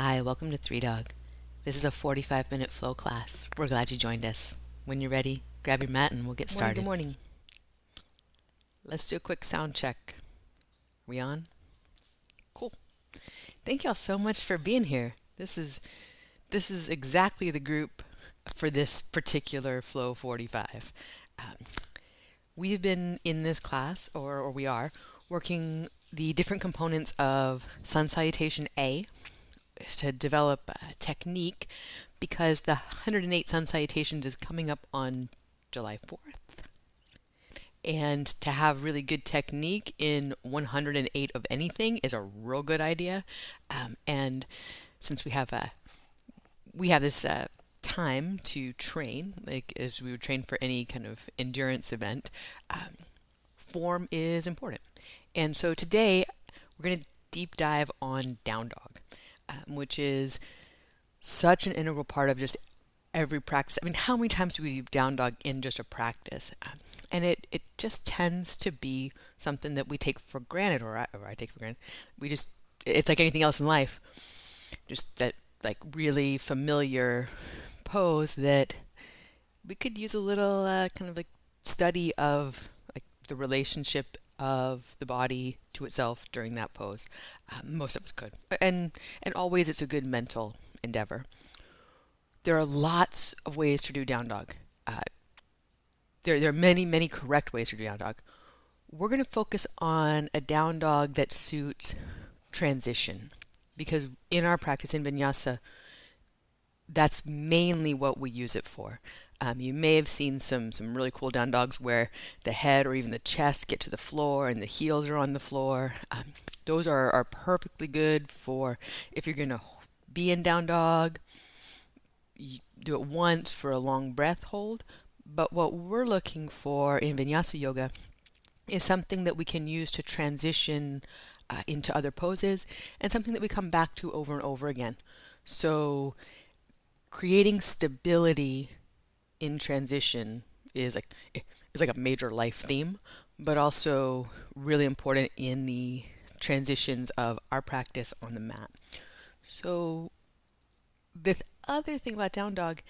Hi, welcome to Three Dog. This is a 45 minute flow class. We're glad you joined us. When you're ready, grab your mat and we'll get started. Good morning. Let's do a quick sound check. We on? Cool. Thank y'all so much for being here. This is this is exactly the group for this particular flow 45. Um, we've been in this class, or, or we are, working the different components of Sun Salutation A, to develop a technique because the 108 Sun Salutations is coming up on July 4th. And to have really good technique in 108 of anything is a real good idea. Um, and since we have a we have this uh, time to train, like as we would train for any kind of endurance event, um, form is important. And so today we're going to deep dive on down dog um, which is such an integral part of just every practice. I mean, how many times do we do down dog in just a practice? Um, and it, it just tends to be something that we take for granted, or I, or I take for granted. We just, it's like anything else in life, just that like really familiar pose that we could use a little uh, kind of like study of like the relationship of the body to itself during that pose. Um, most of us could, and and always it's a good mental endeavor. There are lots of ways to do down dog. Uh, there there are many many correct ways to do down dog. We're going to focus on a down dog that suits transition because in our practice in vinyasa, that's mainly what we use it for. Um, you may have seen some some really cool down dogs where the head or even the chest get to the floor and the heels are on the floor. Um, those are, are perfectly good for if you're going to be in down dog. Do it once for a long breath hold. But what we're looking for in vinyasa yoga is something that we can use to transition uh, into other poses and something that we come back to over and over again. So creating stability in transition is like is like a major life theme, but also really important in the transitions of our practice on the mat. So the other thing about down dog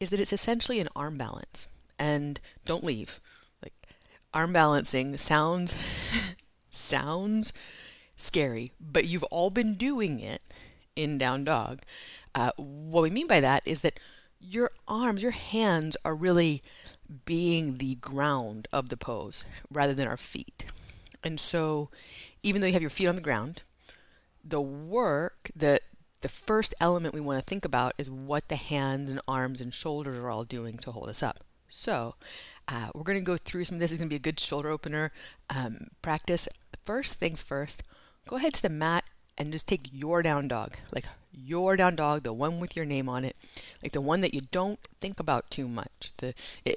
is that it's essentially an arm balance. And don't leave. Like arm balancing sounds sounds scary, but you've all been doing it in down dog. Uh, what we mean by that is that your arms, your hands are really being the ground of the pose rather than our feet. And so, even though you have your feet on the ground, the work that the first element we want to think about is what the hands and arms and shoulders are all doing to hold us up. So, uh, we're going to go through some of this. is going to be a good shoulder opener um, practice. First things first, go ahead to the mat and just take your down dog. Like your down dog, the one with your name on it, like the one that you don't think about too much. The it,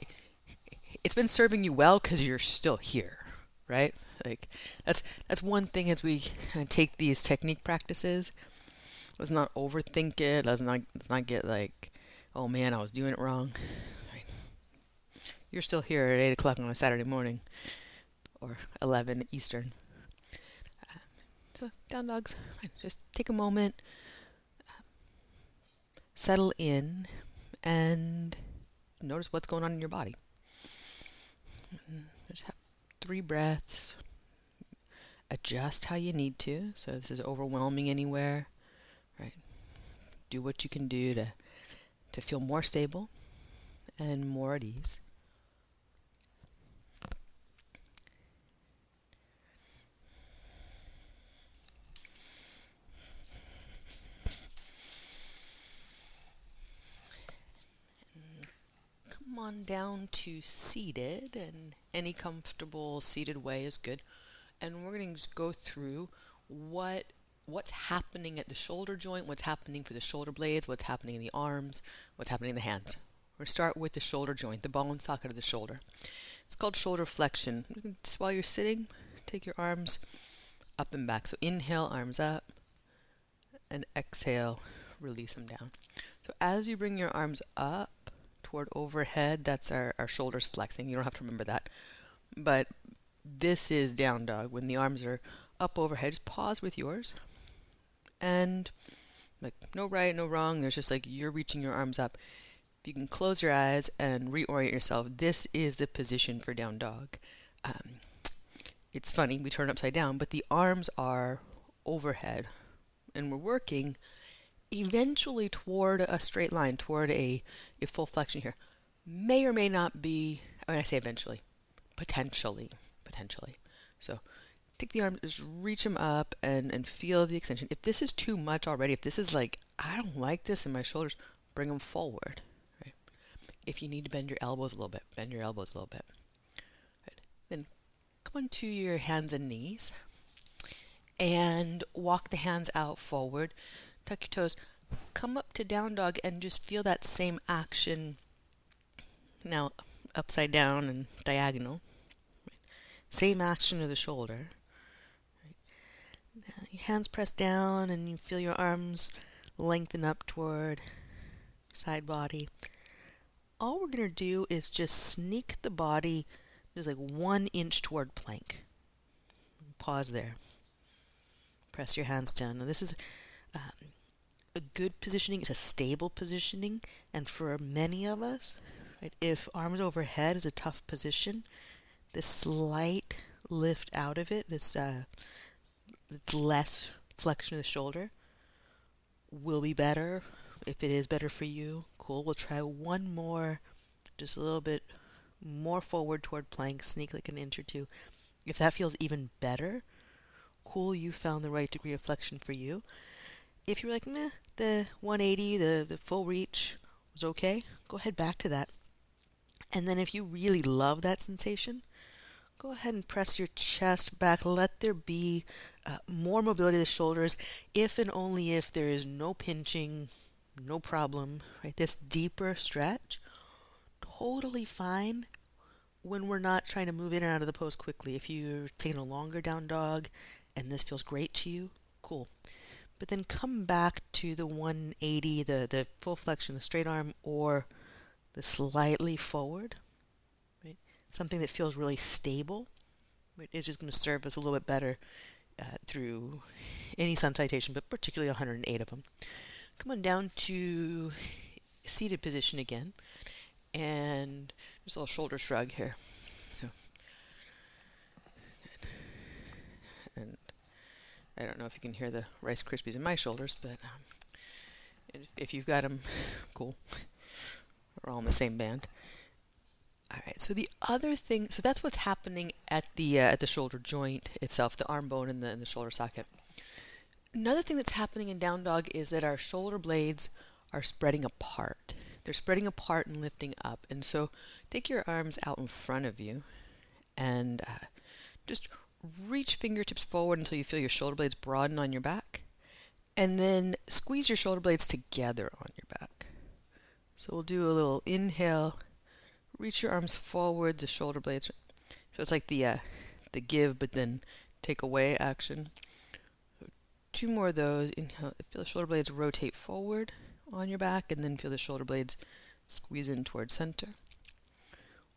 it's been serving you well because you're still here, right? Like that's that's one thing as we kind of take these technique practices. Let's not overthink it. Let's not let's not get like, oh man, I was doing it wrong. You're still here at eight o'clock on a Saturday morning, or eleven Eastern. Um, so down dogs, just take a moment settle in and notice what's going on in your body. Just have three breaths. Adjust how you need to. So this is overwhelming anywhere, right? Do what you can do to to feel more stable and more at ease. On down to seated, and any comfortable seated way is good. And we're going to go through what what's happening at the shoulder joint, what's happening for the shoulder blades, what's happening in the arms, what's happening in the hands. We're start with the shoulder joint, the ball and socket of the shoulder. It's called shoulder flexion. Just while you're sitting, take your arms up and back. So inhale, arms up, and exhale, release them down. So as you bring your arms up, toward overhead, that's our, our shoulders flexing. You don't have to remember that. But this is down dog. When the arms are up overhead, just pause with yours. And Like no right, no wrong. There's just like you're reaching your arms up. If you can close your eyes and reorient yourself, this is the position for down dog. Um, it's funny, we turn upside down, but the arms are overhead. And we're working eventually toward a straight line, toward a, a full flexion here. May or may not be, I I say eventually, potentially, potentially. So take the arms, just reach them up and, and feel the extension. If this is too much already, if this is like, I don't like this in my shoulders, bring them forward. Right? If you need to bend your elbows a little bit, bend your elbows a little bit. Right? Then come onto your hands and knees and walk the hands out forward. Tuck your toes. Come up to down dog and just feel that same action now upside down and diagonal. Same action of the shoulder. Now your hands press down and you feel your arms lengthen up toward side body. All we're going to do is just sneak the body just like one inch toward plank. Pause there. Press your hands down. Now this is um, a good positioning. is a stable positioning, and for many of us, right, if arms overhead is a tough position, this slight lift out of it, this uh, less flexion of the shoulder, will be better. If it is better for you, cool. We'll try one more, just a little bit more forward toward plank, sneak like an inch or two. If that feels even better, cool, you found the right degree of flexion for you. If you're like, nah, the 180, the, the full reach was okay, go ahead back to that. And then if you really love that sensation, go ahead and press your chest back. Let there be uh, more mobility of the shoulders, if and only if there is no pinching, no problem, right? This deeper stretch, totally fine when we're not trying to move in and out of the pose quickly. If you're taking a longer down dog and this feels great to you, cool. But then come back to the 180, the, the full flexion, the straight arm, or the slightly forward. Right? Something that feels really stable right, is just going to serve us a little bit better uh, through any sun salutation, but particularly 108 of them. Come on down to seated position again, and just a little shoulder shrug here. So, and I don't know if you can hear the Rice Krispies in my shoulders, but um, if you've got them, cool. We're all in the same band. All right. So the other thing, so that's what's happening at the uh, at the shoulder joint itself, the arm bone and the, and the shoulder socket. Another thing that's happening in down dog is that our shoulder blades are spreading apart. They're spreading apart and lifting up. And so take your arms out in front of you and uh, just reach fingertips forward until you feel your shoulder blades broaden on your back. And then squeeze your shoulder blades together on your back. So we'll do a little inhale, reach your arms forward, the shoulder blades. So it's like the uh, the give but then take away action. two more of those. Inhale, feel the shoulder blades rotate forward on your back, and then feel the shoulder blades squeeze in towards center.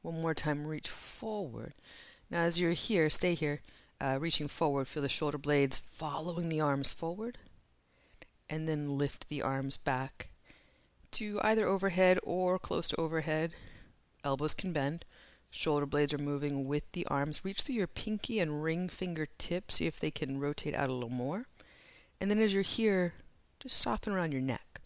One more time, reach forward. Now, as you're here, stay here, uh, reaching forward, feel the shoulder blades following the arms forward, and then lift the arms back to either overhead or close to overhead. Elbows can bend. Shoulder blades are moving with the arms. Reach through your pinky and ring finger tips, see if they can rotate out a little more. And then as you're here, just soften around your neck.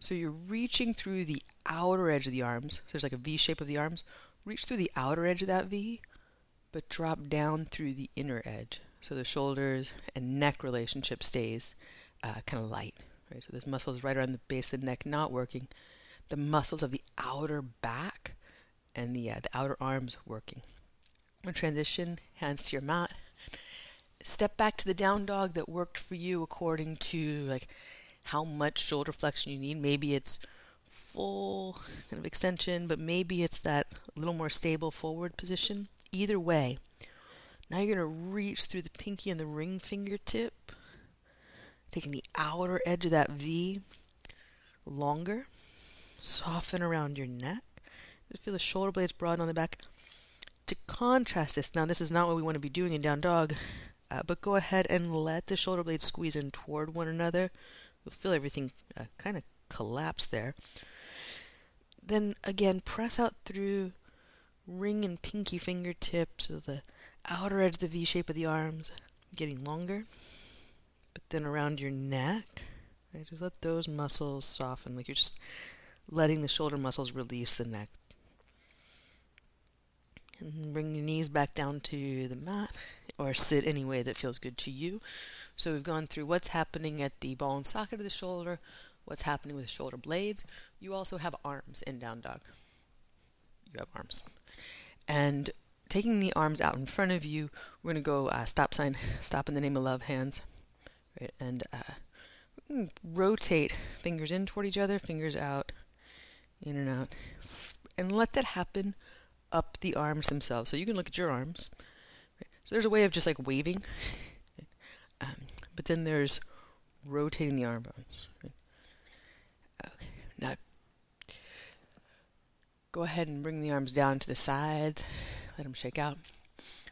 So you're reaching through the outer edge of the arms. So There's like a V shape of the arms. Reach through the outer edge of that V, but drop down through the inner edge. So the shoulders and neck relationship stays uh, kind of light. Right? So this muscle is right around the base of the neck not working. The muscles of the outer back and the, uh, the outer arms working. When transition, hands to your mat. Step back to the down dog that worked for you according to like how much shoulder flexion you need. Maybe it's full kind of extension, but maybe it's that little more stable forward position. Either way, now you're going to reach through the pinky and the ring fingertip, taking the outer edge of that V longer. Soften around your neck. Feel the shoulder blades broaden on the back. To contrast this, now this is not what we want to be doing in down dog, uh, but go ahead and let the shoulder blades squeeze in toward one another you'll feel everything uh, kind of collapse there. Then again, press out through ring and pinky fingertips of the outer edge of the V shape of the arms, getting longer. But then around your neck, right, just let those muscles soften, like you're just letting the shoulder muscles release the neck. And bring your knees back down to the mat or sit any way that feels good to you. So we've gone through what's happening at the ball and socket of the shoulder, what's happening with shoulder blades. You also have arms in down dog. You have arms. And taking the arms out in front of you, we're going to go uh, stop sign, stop in the name of love hands. Right? And uh, rotate fingers in toward each other, fingers out, in and out. And let that happen up the arms themselves. So you can look at your arms. So there's a way of just like waving. Um, but then there's rotating the arm bones. Right? Okay, now go ahead and bring the arms down to the sides. Let them shake out.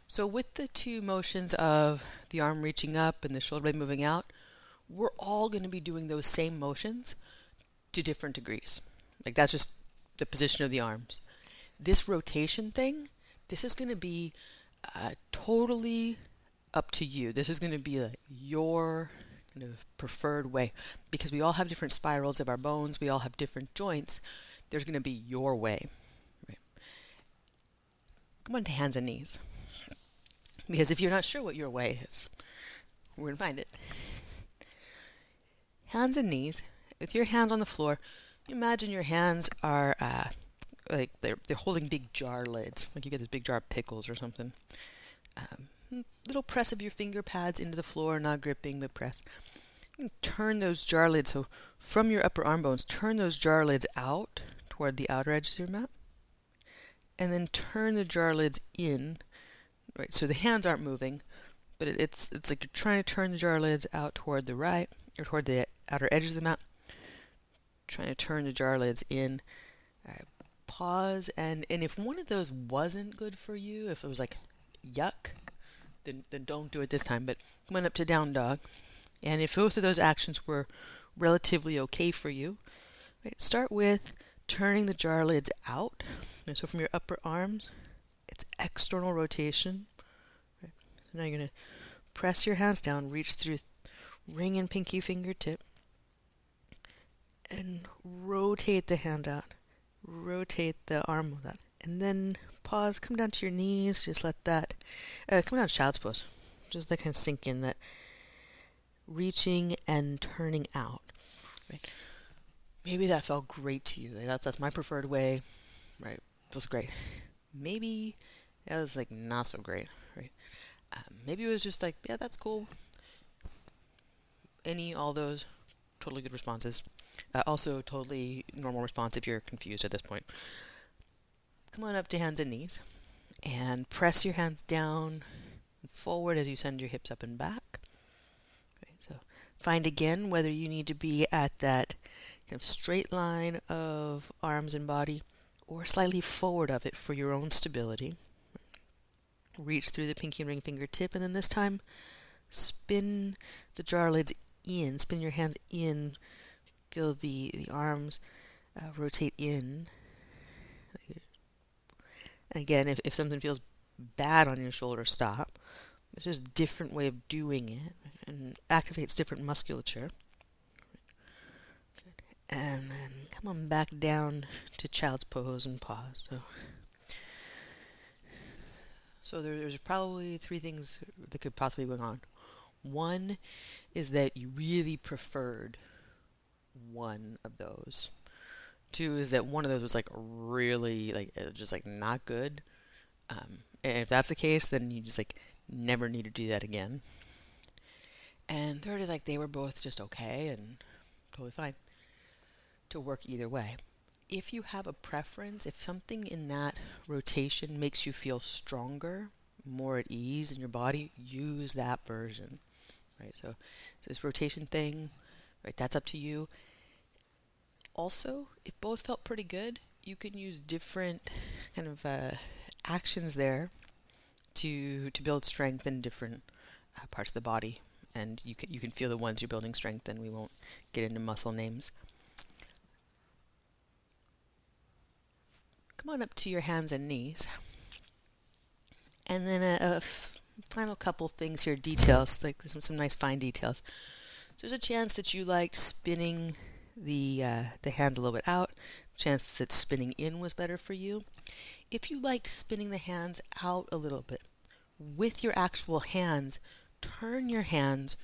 So with the two motions of the arm reaching up and the shoulder blade moving out, we're all going to be doing those same motions to different degrees. Like that's just the position of the arms. This rotation thing, this is going to be uh, totally up to you. This is going to be like your kind of preferred way because we all have different spirals of our bones, we all have different joints. There's going to be your way. Come on to hands and knees. Because if you're not sure what your way is, we're going to find it. Hands and knees. With your hands on the floor, imagine your hands are uh, like they're, they're holding big jar lids, like you get this big jar of pickles or something. Um, little press of your finger pads into the floor, not gripping, but press turn those jar lids. So from your upper arm bones, turn those jar lids out toward the outer edge of your mat. And then turn the jar lids in. Right, so the hands aren't moving, but it, it's it's like you're trying to turn the jar lids out toward the right or toward the outer edge of the mat. Trying to turn the jar lids in. Right, pause and and if one of those wasn't good for you, if it was like yuck, then then don't do it this time. But on up to down dog. And if both of those actions were relatively okay for you, right, start with turning the jar lids out. And so from your upper arms, it's external rotation. So now you're going to press your hands down, reach through ring and pinky fingertip, and rotate the hand out. Rotate the arm out. And then pause, come down to your knees, just let that, uh, come down to child's pose. Just let kind of sink in that reaching and turning out. Right? Maybe that felt great to you. That's that's my preferred way. Right? Feels great. Maybe that was like not so great. Right? Um, maybe it was just like yeah, that's cool. Any all those totally good responses. Uh, also, totally normal response if you're confused at this point. Come on up to hands and knees, and press your hands down and forward as you send your hips up and back. Okay, so find again whether you need to be at that kind of straight line of arms and body or slightly forward of it for your own stability. Reach through the pinky and ring finger tip, and then this time spin the jar lids in, spin your hands in, feel the, the arms uh, rotate in. And again, if, if something feels bad on your shoulder, stop. It's just a different way of doing it and activates different musculature. And then come on back down to child's pose and pause. So, so there's probably three things that could possibly go on. One is that you really preferred one of those. Two is that one of those was like really like just like not good. Um, and if that's the case, then you just like never need to do that again. And third is like they were both just okay and totally fine to work either way. If you have a preference, if something in that rotation makes you feel stronger, more at ease in your body, use that version. Right? So, this rotation thing, right, that's up to you. Also, if both felt pretty good, you can use different kind of uh, actions there to to build strength in different uh, parts of the body and you can you can feel the ones you're building strength in. We won't get into muscle names. Come on up to your hands and knees. And then a, final couple things here, details, like some, some nice fine details. So there's a chance that you liked spinning the uh, the hands a little bit out. Chance that spinning in was better for you. If you liked spinning the hands out a little bit with your actual hands, turn your hands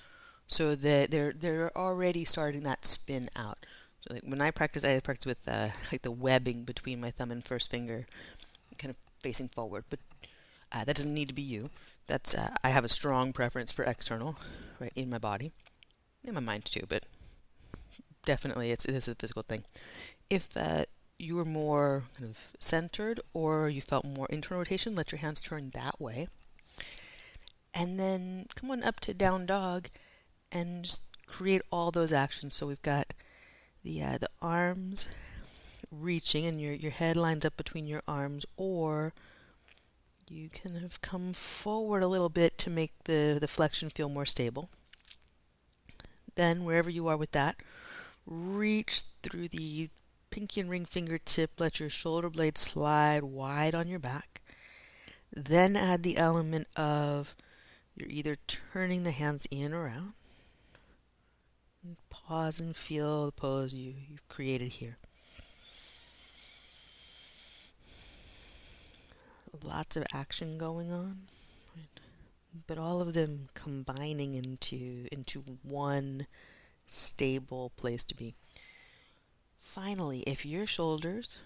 so that they're they're already starting that spin out. So like when I practice, I practice with uh, like the webbing between my thumb and first finger, kind of facing forward. But uh, that doesn't need to be you. That's uh, I have a strong preference for external, right in my body, in my mind too. But definitely, it's is a physical thing. If uh, you were more kind of centered or you felt more internal rotation, let your hands turn that way. And then come on up to down dog and just create all those actions. So we've got the uh, the arms reaching and your your head lines up between your arms or you can have come forward a little bit to make the, the flexion feel more stable. Then, wherever you are with that, reach through the pinky and ring fingertip, let your shoulder blade slide wide on your back. Then add the element of you're either turning the hands in or out. Pause and feel the pose you, you've created here. Lots of action going on, but all of them combining into into one stable place to be. Finally, if your shoulders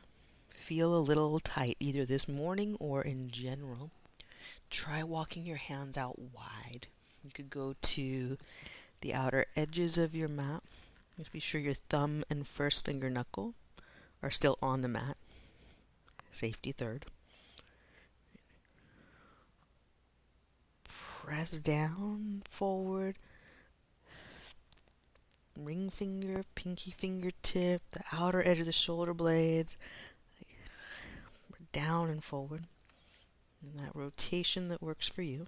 feel a little tight, either this morning or in general, try walking your hands out wide. You could go to the outer edges of your mat. Just be sure your thumb and first finger knuckle are still on the mat. Safety third. Press down, forward. Ring finger, pinky fingertip, the outer edge of the shoulder blades, down and forward and that rotation that works for you.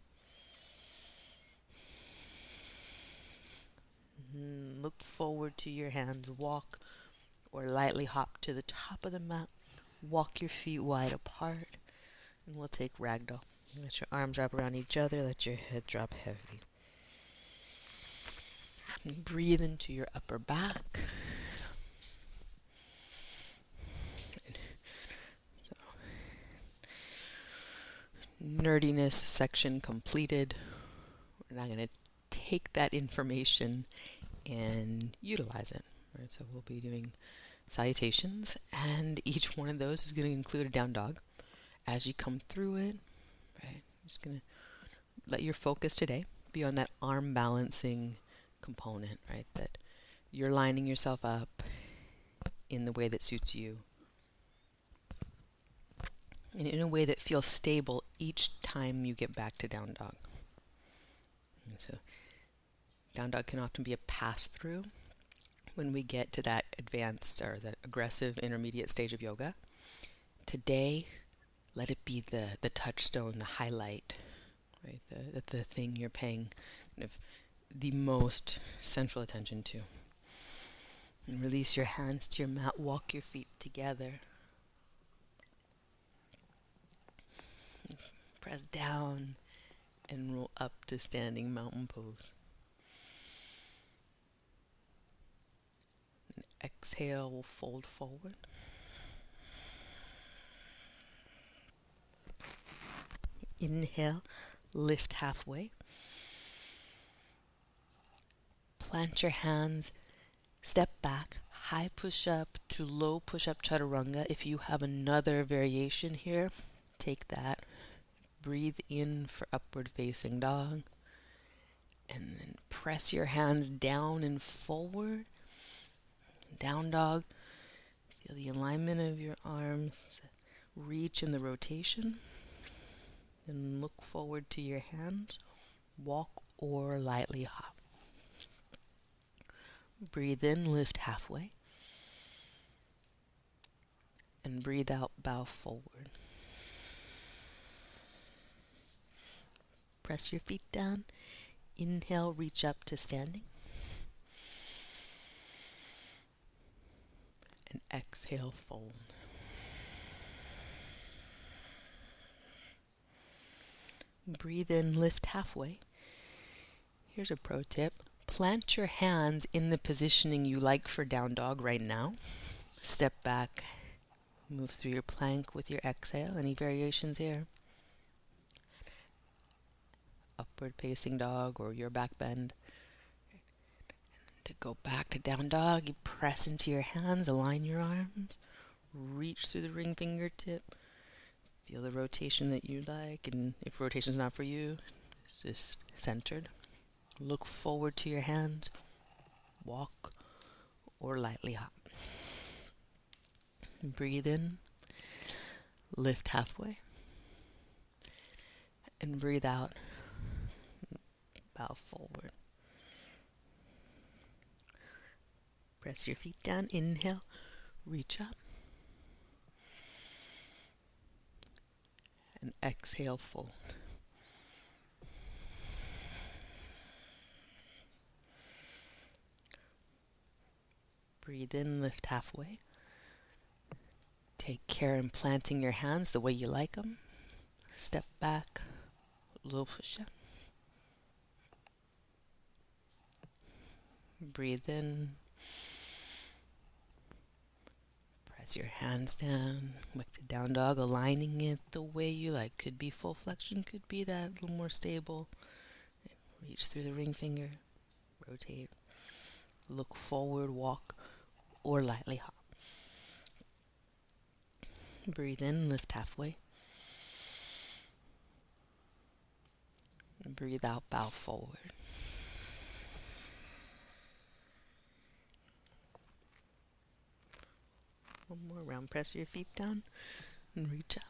Mm, look forward to your hands. Walk or lightly hop to the top of the mat. Walk your feet wide apart. And we'll take ragdoll. Let your arms wrap around each other. Let your head drop heavy. And breathe into your upper back. nerdiness section completed. We're now going to take that information and utilize it. Right? So we'll be doing salutations, and each one of those is going to include a down dog. As you come through it, right, I'm just going to let your focus today be on that arm balancing component, right? That you're lining yourself up in the way that suits you and in a way that feels stable each time you get back to down dog. And so, down dog can often be a pass through when we get to that advanced or that aggressive intermediate stage of yoga. Today, let it be the, the touchstone, the highlight, right? The, the thing you're paying kind of the most central attention to. And release your hands to your mat, walk your feet together. Press down and roll up to standing mountain pose. Exhale, we'll fold forward. Inhale, lift halfway. Plant your hands, step back, high push up to low push up chaturanga. If you have another variation here, take that. Breathe in for upward facing dog. And then press your hands down and forward. Down dog. Feel the alignment of your arms. Reach in the rotation. And look forward to your hands. Walk or lightly hop. Breathe in, lift halfway. And breathe out, bow forward. Press your feet down. inhale, reach up to standing. Exhale, fold. Breathe in, lift halfway. Here's a pro tip. Plant your hands in the positioning you like for down dog right now. Step back, move through your plank with your exhale. Any variations here? Upward facing dog or your back bend. Go back to down dog, you press into your hands, align your arms, reach through the ring fingertip Feel the rotation that you like, and if rotation's not for you, it's just centered. Look forward to your hands, walk, or lightly hop. Breathe in, lift halfway, and breathe out, bow forward. Press your feet down, inhale, reach up. and exhale, fold. Breathe in, lift halfway. Take care in planting your hands the way you like them. Step back, little push up. Breathe in, Your hands down, back down dog, aligning it the way you like. Could be full flexion, could be that a little more stable. Reach through the ring finger, rotate, look forward, walk, or lightly hop. Breathe in, lift halfway. Breathe out, bow forward. One more round. Press your feet down and reach up.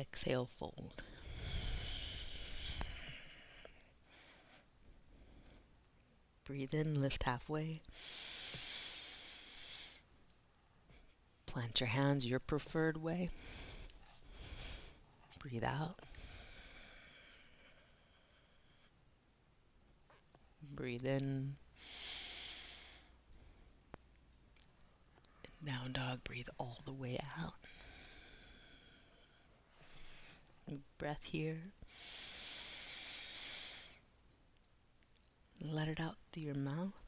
Exhale, fold. Breathe in, lift halfway. Plant your hands your preferred way. Breathe out. Breathe in. Down dog, breathe all the way out. Breath here. Let it out through your mouth.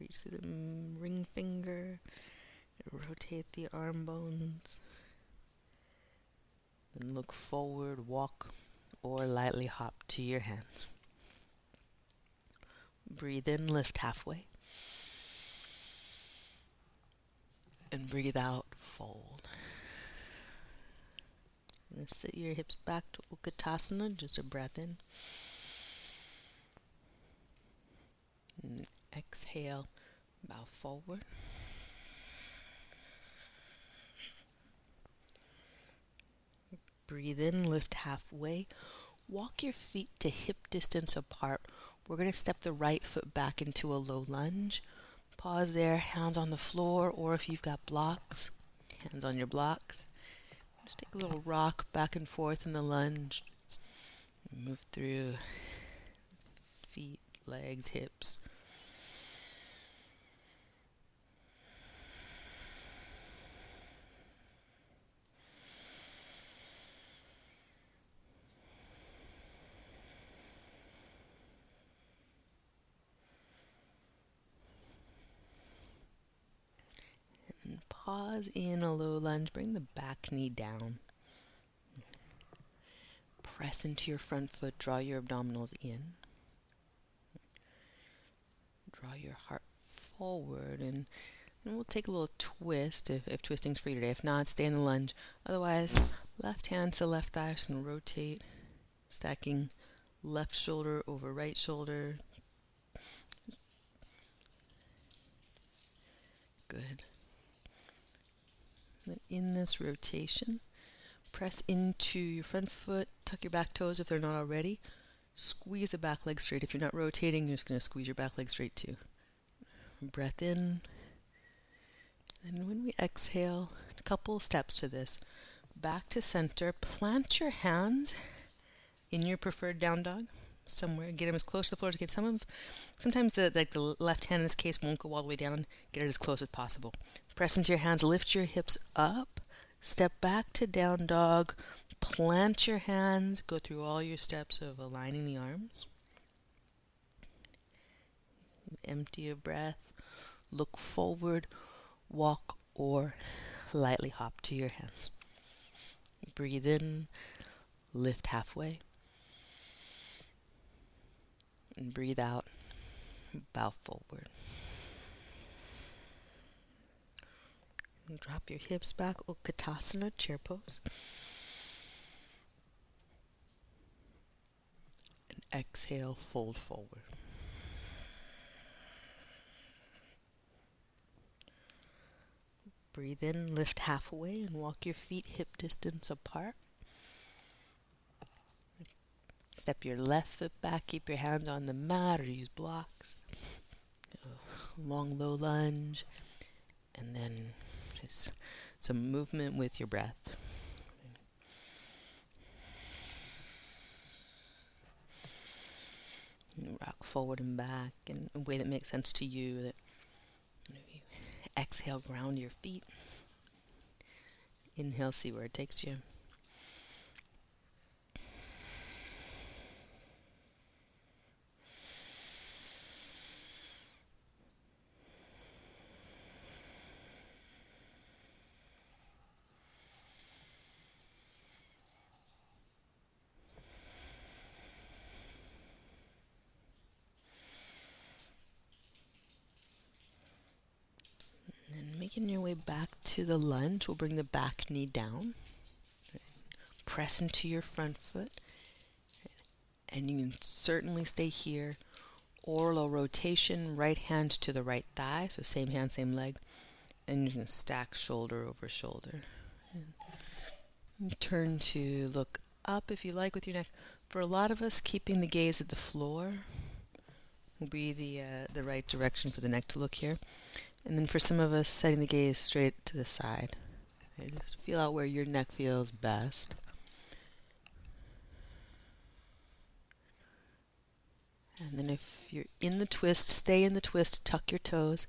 Reach through the ring finger. Rotate the arm bones. Then look forward, walk, or lightly hop to your hands. Breathe in, lift halfway. And breathe out, fold. And sit your hips back to Utkatasana, just a breath in. And exhale, bow forward. Breathe in, lift halfway. Walk your feet to hip distance apart. We're going to step the right foot back into a low lunge. Pause there, hands on the floor, or if you've got blocks, hands on your blocks. Just take a little rock back and forth in the lunge. Move through feet, legs, hips. Pause in a low lunge. Bring the back knee down. Press into your front foot. Draw your abdominals in. Draw your heart forward and and we'll take a little twist if, if twisting's free today. If not, stay in the lunge. Otherwise, left hand to left thigh and rotate, stacking left shoulder over right shoulder. Good in this rotation, press into your front foot, tuck your back toes if they're not already. Squeeze the back leg straight. If you're not rotating, you're just going to squeeze your back leg straight too. Breath in. And when we exhale, a couple steps to this. back to center. Plant your hands in your preferred down dog somewhere. Get them as close to the floor as you can. Some of, sometimes the like the left hand in this case won't go all the way down. Get it as close as possible. Press into your hands. Lift your hips up. Step back to down dog. Plant your hands. Go through all your steps of aligning the arms. Empty your breath. Look forward. Walk or lightly hop to your hands. Breathe in. Lift halfway and breathe out. Bow forward. And drop your hips back, Utkatasana, chair pose. And exhale, fold forward. Breathe in, lift halfway, and walk your feet hip distance apart. Step your left foot back, keep your hands on the mat or use blocks. Long, low lunge, and then just some movement with your breath. rock forward and back in a way that makes sense to you. That you, exhale, ground your feet. Inhale, see where it takes you. making your way back to the lunge, we'll bring the back knee down. Press into your front foot. And you can certainly stay here. Oral rotation, right hand to the right thigh, so same hand, same leg. And you can stack shoulder over shoulder. And turn to look up if you like with your neck. For a lot of us, keeping the gaze at the floor will be the uh, the right direction for the neck to look here. And then for some of us, setting the gaze straight to the side. Just feel out where your neck feels best. And then if you're in the twist, stay in the twist, tuck your toes,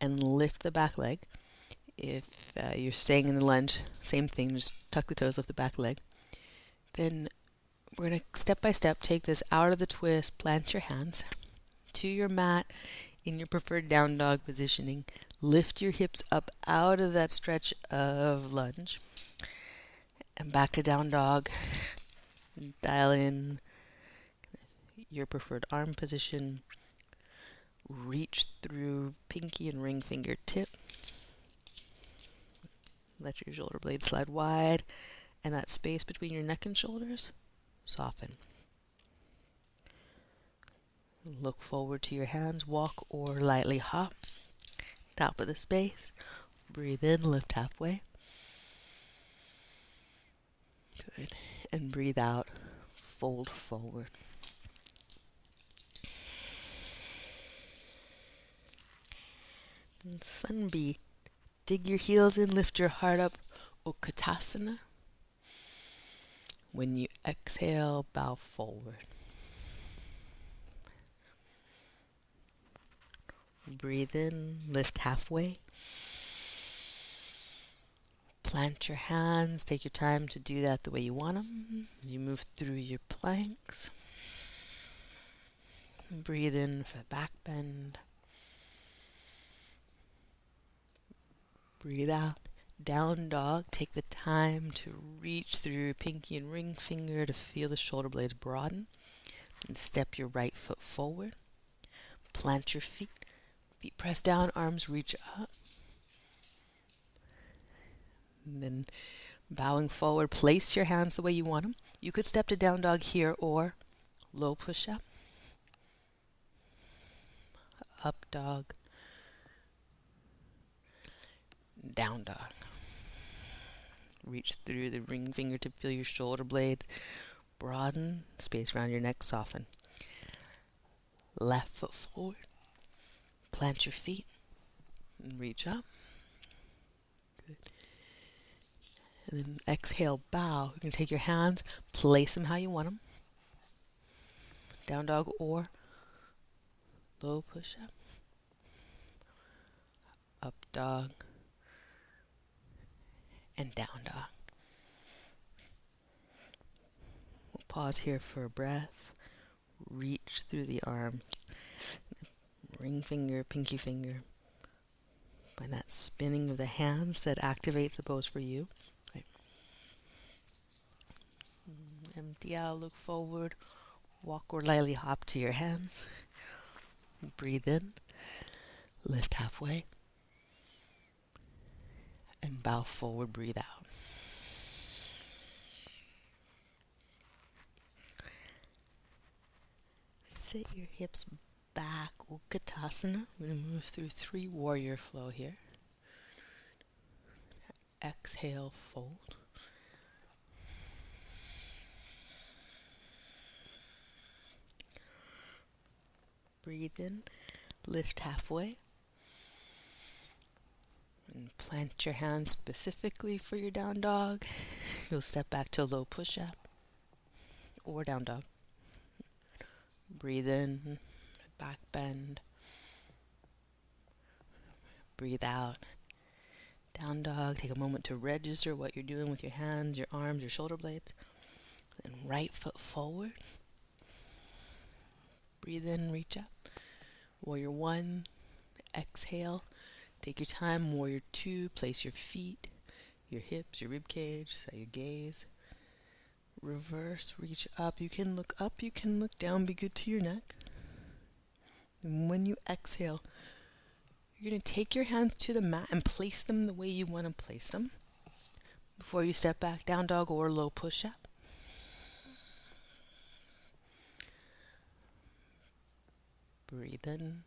and lift the back leg. If uh, you're staying in the lunge, same thing, just tuck the toes, lift the back leg. Then we're going to step by step take this out of the twist, plant your hands to your mat in your preferred down dog positioning. Lift your hips up out of that stretch of lunge. And back to down dog. Dial in your preferred arm position. Reach through pinky and ring finger tip. Let your shoulder blades slide wide. And that space between your neck and shoulders, soften. Look forward to your hands, walk or lightly hop. Top of the space. Breathe in, lift halfway. Good. And breathe out, fold forward. And sun B. Dig your heels in, lift your heart up. Utkatasana. When you exhale, bow forward. Breathe in, lift halfway. Plant your hands, take your time to do that the way you want them. You move through your planks. Breathe in for the back bend. Breathe out. Down dog. Take the time to reach through your pinky and ring finger to feel the shoulder blades broaden. And step your right foot forward. Plant your feet. Feet press down, arms reach up. And then bowing forward, place your hands the way you want them. You could step to down dog here or low push up. Up dog. Down dog. Reach through the ring fingertip, feel your shoulder blades broaden, space around your neck soften. Left foot forward. Plant your feet and reach up. Good. And then exhale, bow. You can take your hands, place them how you want them. Down dog or low push up. Up dog and down dog. We'll pause here for a breath. Reach through the arms. Ring finger, pinky finger. By that spinning of the hands that activates the pose for you. Right. Mm-hmm. Empty out, look forward. Walk or lightly hop to your hands. Breathe in. Lift halfway and bow forward, breathe out. Sit your hips back, Utkatasana. We're going to move through three warrior flow here. Exhale, fold. Breathe in, lift halfway. And plant your hands specifically for your down dog. You'll step back to low push up or down dog. Breathe in, back bend. Breathe out. Down dog. Take a moment to register what you're doing with your hands, your arms, your shoulder blades. And right foot forward. Breathe in, reach up. Warrior one. Exhale. Take your time, warrior two, place your feet, your hips, your rib cage, set your gaze. Reverse, reach up. You can look up, you can look down, be good to your neck. And when you exhale, you're going to take your hands to the mat and place them the way you want to place them before you step back, down dog or low push up. Breathe in.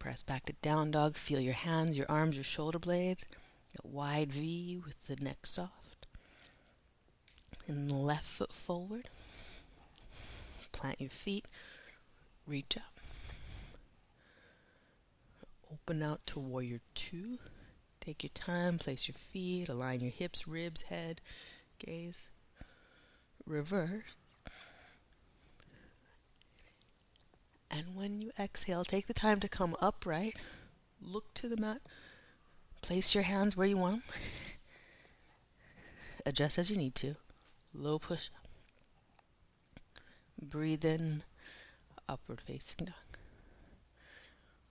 Press back to down dog. Feel your hands, your arms, your shoulder blades. A wide V with the neck soft. And left foot forward. Plant your feet. Reach up. Open out to warrior two. Take your time, place your feet, align your hips, ribs, head, gaze. Reverse. And when you exhale, take the time to come upright. Look to the mat. Place your hands where you want them. Adjust as you need to. Low push up. Breathe in, upward facing dog.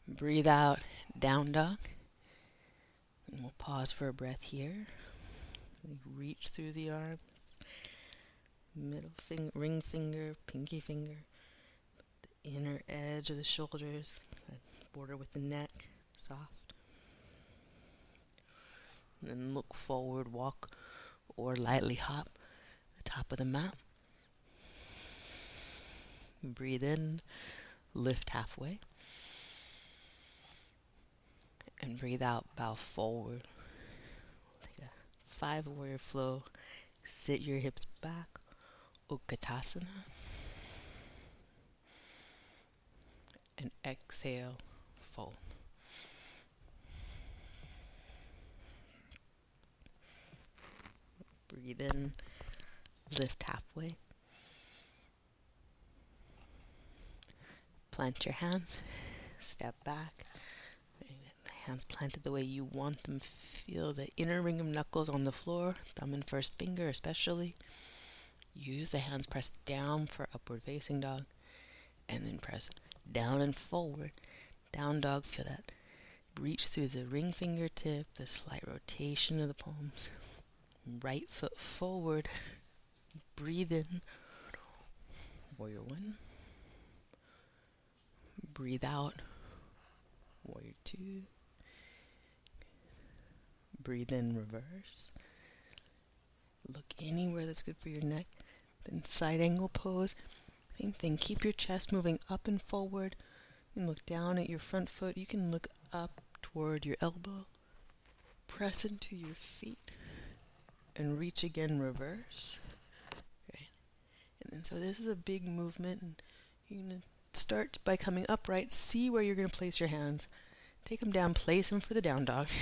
Breathe out, down dog. And we'll pause for a breath here. Reach through the arms. Middle finger, ring finger, pinky finger The inner edge of the shoulders, border with the neck, soft. And then look forward, walk, or lightly hop the top of the mat. Breathe in, lift halfway. And breathe out, bow forward. Take a five warrior flow. Sit your hips back, Utkatasana. and exhale, fold. Breathe in, lift halfway. Plant your hands, step back. Hands planted the way you want them. Feel the inner ring of knuckles on the floor, thumb and first finger especially. Use the hands pressed down for upward facing dog, and then press down and forward. Down dog, feel that. Reach through the ring fingertip, the slight rotation of the palms. Right foot forward. Breathe in. Warrior one. Breathe out. Warrior two. Breathe in, reverse. Look anywhere that's good for your neck. Then side angle pose. Same thing. Keep your chest moving up and forward. You can look down at your front foot. You can look up toward your elbow. Press into your feet and reach again reverse. Okay. And then so this is a big movement and you're to start by coming upright. See where you're going to place your hands. Take them down, place them for the down dog.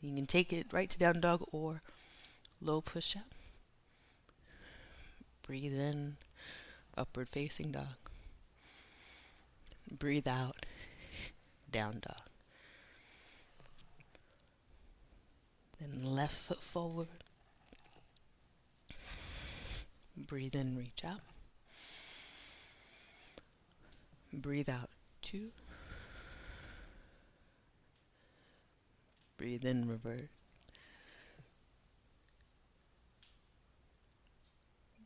You can take it right to down dog or low push up. Breathe in, upward facing dog. Breathe out, down dog. Then left foot forward. Breathe in, reach out. Breathe out, two. Breathe in, reverse.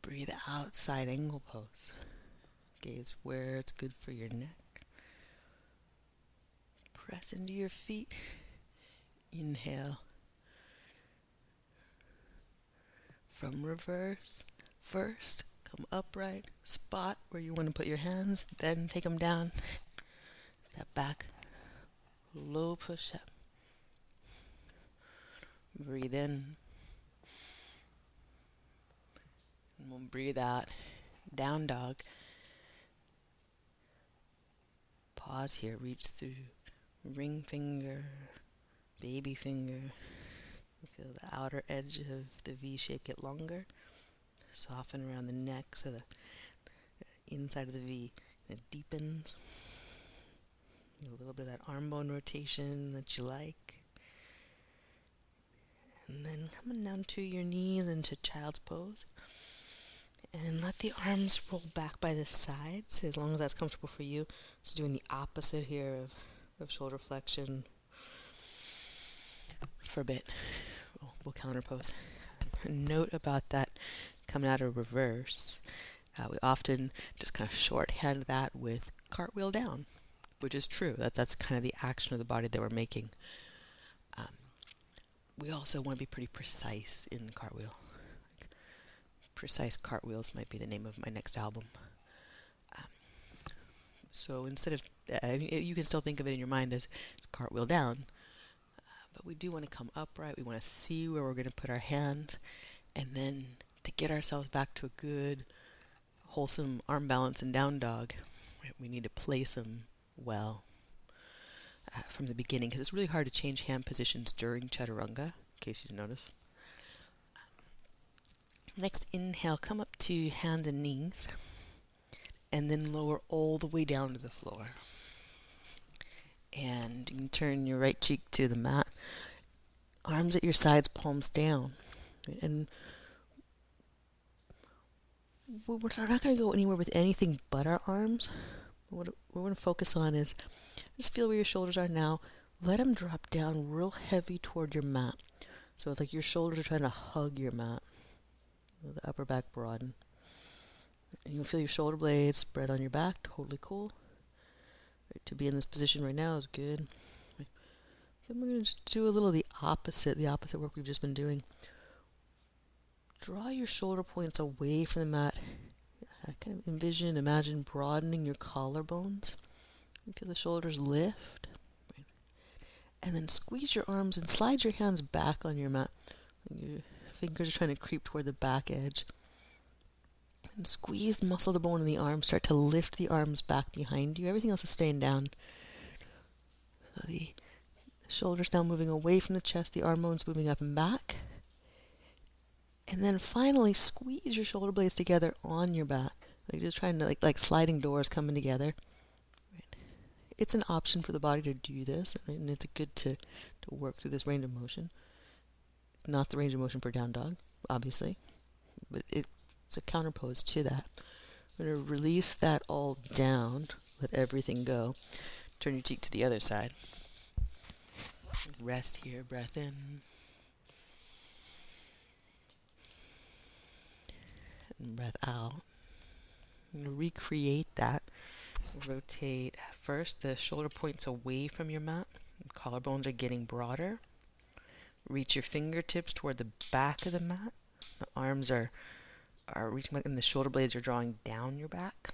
Breathe out, side angle pose. Gaze where it's good for your neck. Press into your feet. Inhale. From reverse, first come upright, spot where you want to put your hands, then take them down. Step back, low push up. Breathe in. And we'll breathe out. Down dog. Pause here. Reach through ring finger, baby finger. Feel the outer edge of the V shape get longer. Soften around the neck so the inside of the V deepens. A little bit of that arm bone rotation that you like. And then coming down to your knees into child's pose. And let the arms roll back by the sides as long as that's comfortable for you. So doing the opposite here of, of shoulder flexion for a bit. We'll, we'll counter pose. A note about that coming out of reverse. Uh, we often just kind of shorthand that with cartwheel down, which is true. That that's kind of the action of the body that we're making. Um, we also want to be pretty precise in cartwheel. Like, precise cartwheels might be the name of my next album. Um, so instead of, uh, you can still think of it in your mind as, cartwheel down, uh, but we do want to come upright. We want to see where we're going to put our hands, and then to get ourselves back to a good, wholesome arm balance and down dog, we need to place them well uh, from the beginning because it's really hard to change hand positions during chaturanga, in case you didn't notice. Next, inhale, come up to hand and knees, and then lower all the way down to the floor. And you can turn your right cheek to the mat, arms at your sides, palms down. And we're not going to go anywhere with anything but our arms. What we're going to focus on is just feel where your shoulders are now. Let them drop down real heavy toward your mat. So it's like your shoulders are trying to hug your mat. The upper back broaden. You'll feel your shoulder blades spread on your back. Totally cool. Right, to be in this position right now is good. Then we're going to do a little of the opposite, the opposite work we've just been doing. Draw your shoulder points away from the mat. I kind of envision, imagine broadening your collarbones. You feel the shoulders lift. And then squeeze your arms and slide your hands back on your mat. Your fingers are trying to creep toward the back edge. And squeeze the muscle to bone in the arm. Start to lift the arms back behind you. Everything else is staying down. So the shoulders now moving away from the chest, the arm bones moving up and back. And then finally squeeze your shoulder blades together on your back. Like just trying to like like sliding doors coming together it's an option for the body to do this, and it's good to, to work through this range of motion. It's not the range of motion for down dog, obviously, but it's a counterpose to that. I'm to release that all down, let everything go. Turn your cheek to the other side. Rest here, breath in. And breath out. To recreate that rotate first the shoulder points away from your mat. Collarbones are getting broader. Reach your fingertips toward the back of the mat. The arms are are reaching back and the shoulder blades are drawing down your back.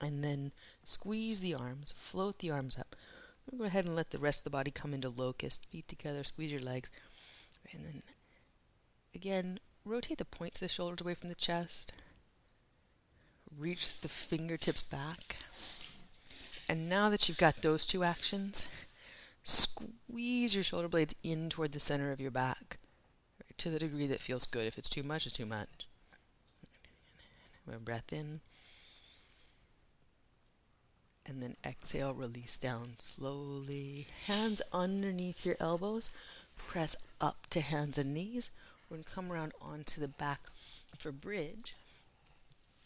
And then squeeze the arms, float the arms up. Go ahead and let the rest of the body come into locust. Feet together, squeeze your legs. And then again, rotate the points of the shoulders away from the chest reach the fingertips back. And now that you've got those two actions, Squeeze your shoulder blades in toward the center of your back to the degree that feels good. If it's too much, it's too much. Breath in. And then exhale, release down slowly. Hands underneath your elbows. Press up to hands and knees. We're going to come around onto the back for bridge.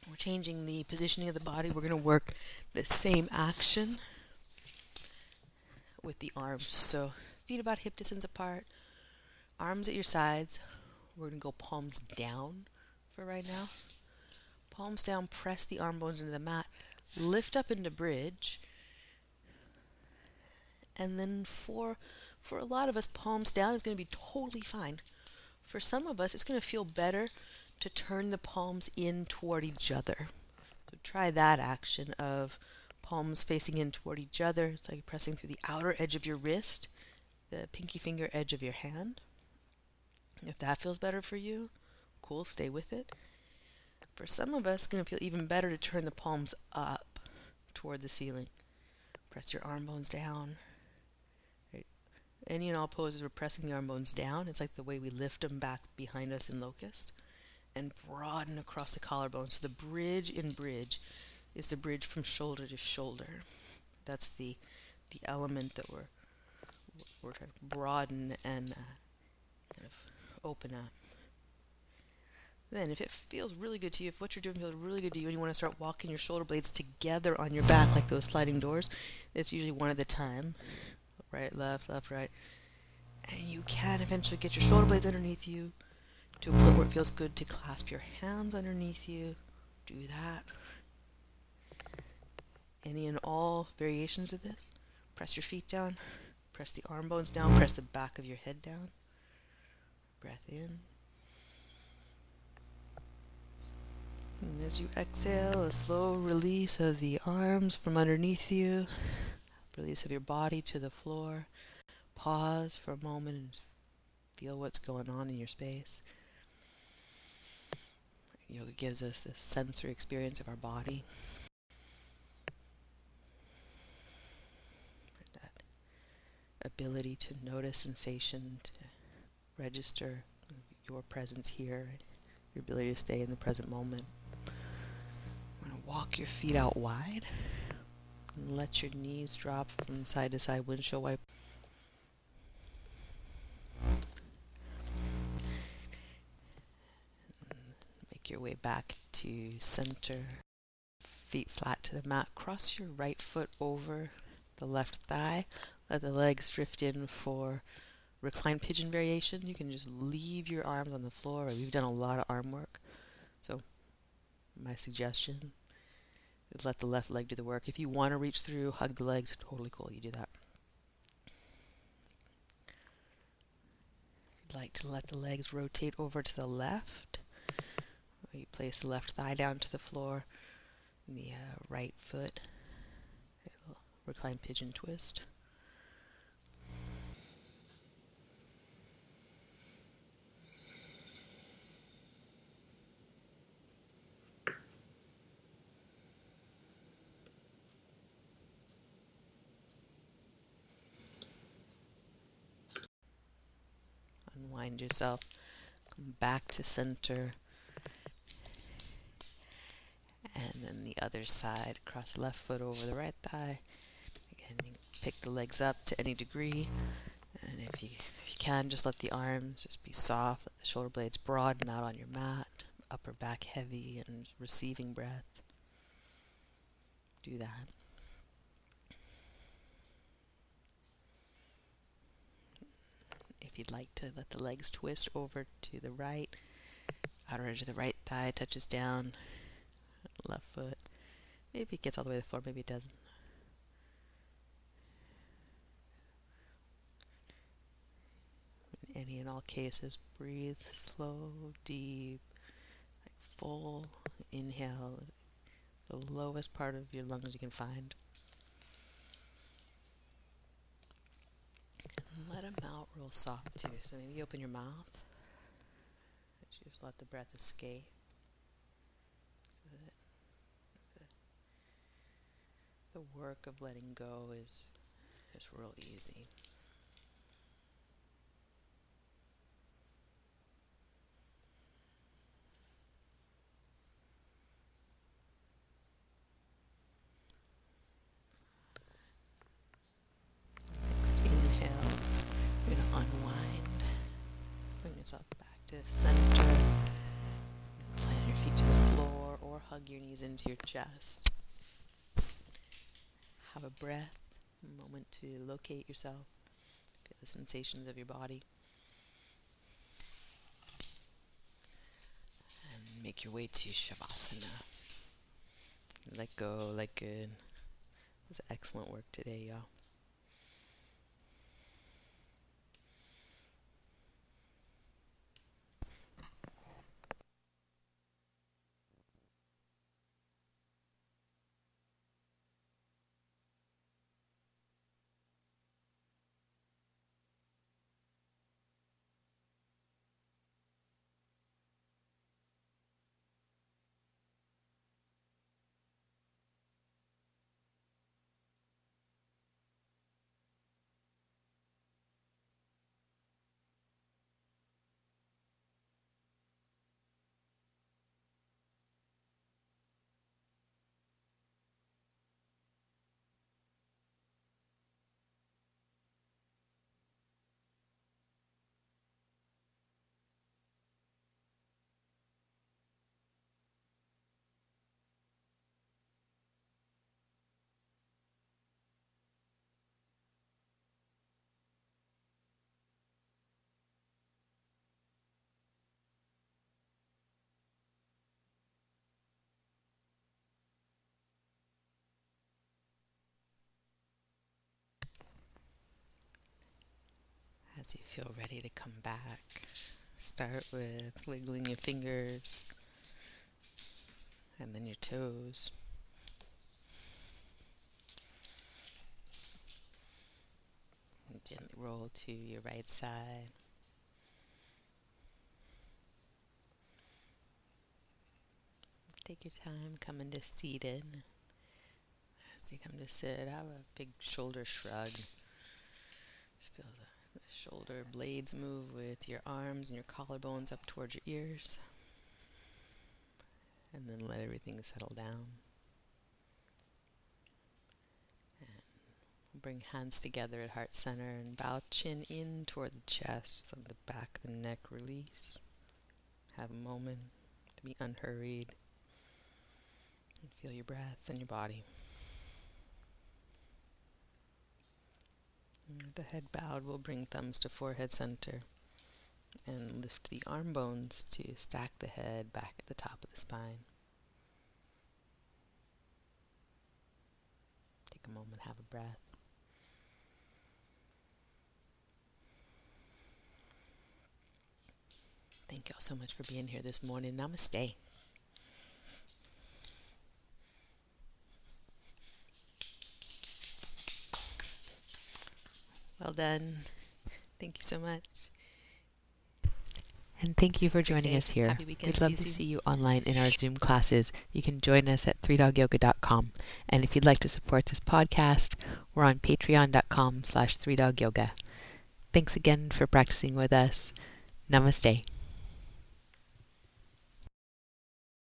We're changing the positioning of the body. We're going to work the same action with the arms. So feet about hip distance apart, arms at your sides. We're going to go palms down for right now. Palms down, press the arm bones into the mat, lift up into bridge. And then for for a lot of us, palms down is going to be totally fine. For some of us, it's going to feel better to turn the palms in toward each other. So try that action of palms facing in toward each other. It's like pressing through the outer edge of your wrist, the pinky finger edge of your hand. If that feels better for you, cool, stay with it. For some of us, it's going to feel even better to turn the palms up toward the ceiling. Press your arm bones down. Any and all poses, we're pressing the arm bones down. It's like the way we lift them back behind us in locust and broaden across the collarbone. So the bridge in bridge is the bridge from shoulder to shoulder. That's the the element that we're we're trying to broaden and uh, kind of open up. Then, if it feels really good to you, if what you're doing feels really good to you, and you want to start walking your shoulder blades together on your back like those sliding doors, it's usually one at a time. Right, left, left, right. And you can eventually get your shoulder blades underneath you to a point where it feels good to clasp your hands underneath you. Do that any and all variations of this. Press your feet down, press the arm bones down, press the back of your head down. Breath in. And as you exhale, a slow release of the arms from underneath you, release of your body to the floor. Pause for a moment and feel what's going on in your space. Yoga gives us the sensory experience of our body. That ability to notice sensation, to register your presence here, your ability to stay in the present moment. I'm going to walk your feet out wide and let your knees drop from side to side windshield wipe. Make your way back to center. Feet flat to the mat. Cross your right foot over the left thigh. Let the legs drift in for reclined pigeon variation. You can just leave your arms on the floor. We've done a lot of arm work. So my suggestion let the left leg do the work. If you want to reach through, hug the legs, totally cool. You do that. You'd like to let the legs rotate over to the left, you place the left thigh down to the floor, the uh, right foot, reclined pigeon twist. Unwind yourself. Come back to center. And then the other side. Cross left foot over the right thigh. Again, you pick the legs up to any degree. And if you, if you can, just let the arms just be soft. Let the shoulder blades broaden out on your mat. Upper back heavy and receiving breath. Do that. If you'd like to let the legs twist over to the right, outer edge of the right thigh touches down, left foot. Maybe it gets all the way to the floor, maybe it doesn't. In any and all cases, breathe slow, deep, like full inhale, the lowest part of your lungs you can find. Let them out real soft too. So maybe you open your mouth. Just let the breath escape. The, the work of letting go is Just real easy. To center. Plant your feet to the floor or hug your knees into your chest. Have a breath, a moment to locate yourself, feel the sensations of your body. And make your way to Shavasana. Let go, let good. It was excellent work today, y'all. As you feel ready to come back, start with wiggling your fingers and then your toes. And gently roll to your right side. Take your time coming to seated. As you come to sit, have a big shoulder shrug. Just feel the, shoulder blades move with your arms and your collarbones up towards your ears. And then let everything settle down. And bring hands together at heart center and bow chin in toward the chest, so the back of the neck release. Have a moment to be unhurried and feel your breath and your body. The head bowed, we'll bring thumbs to forehead center and lift the arm bones to stack the head back at the top of the spine. Take a moment, have a breath. Thank you all so much for being here this morning. Namaste. Well done. Thank you so much. And thank you for joining us here. We'd love you to see you online in our Zoom classes. You can join us at 3dogyoga.com. And if you'd like to support this podcast, we're on patreon.com slash 3dogyoga. Thanks again for practicing with us. Namaste.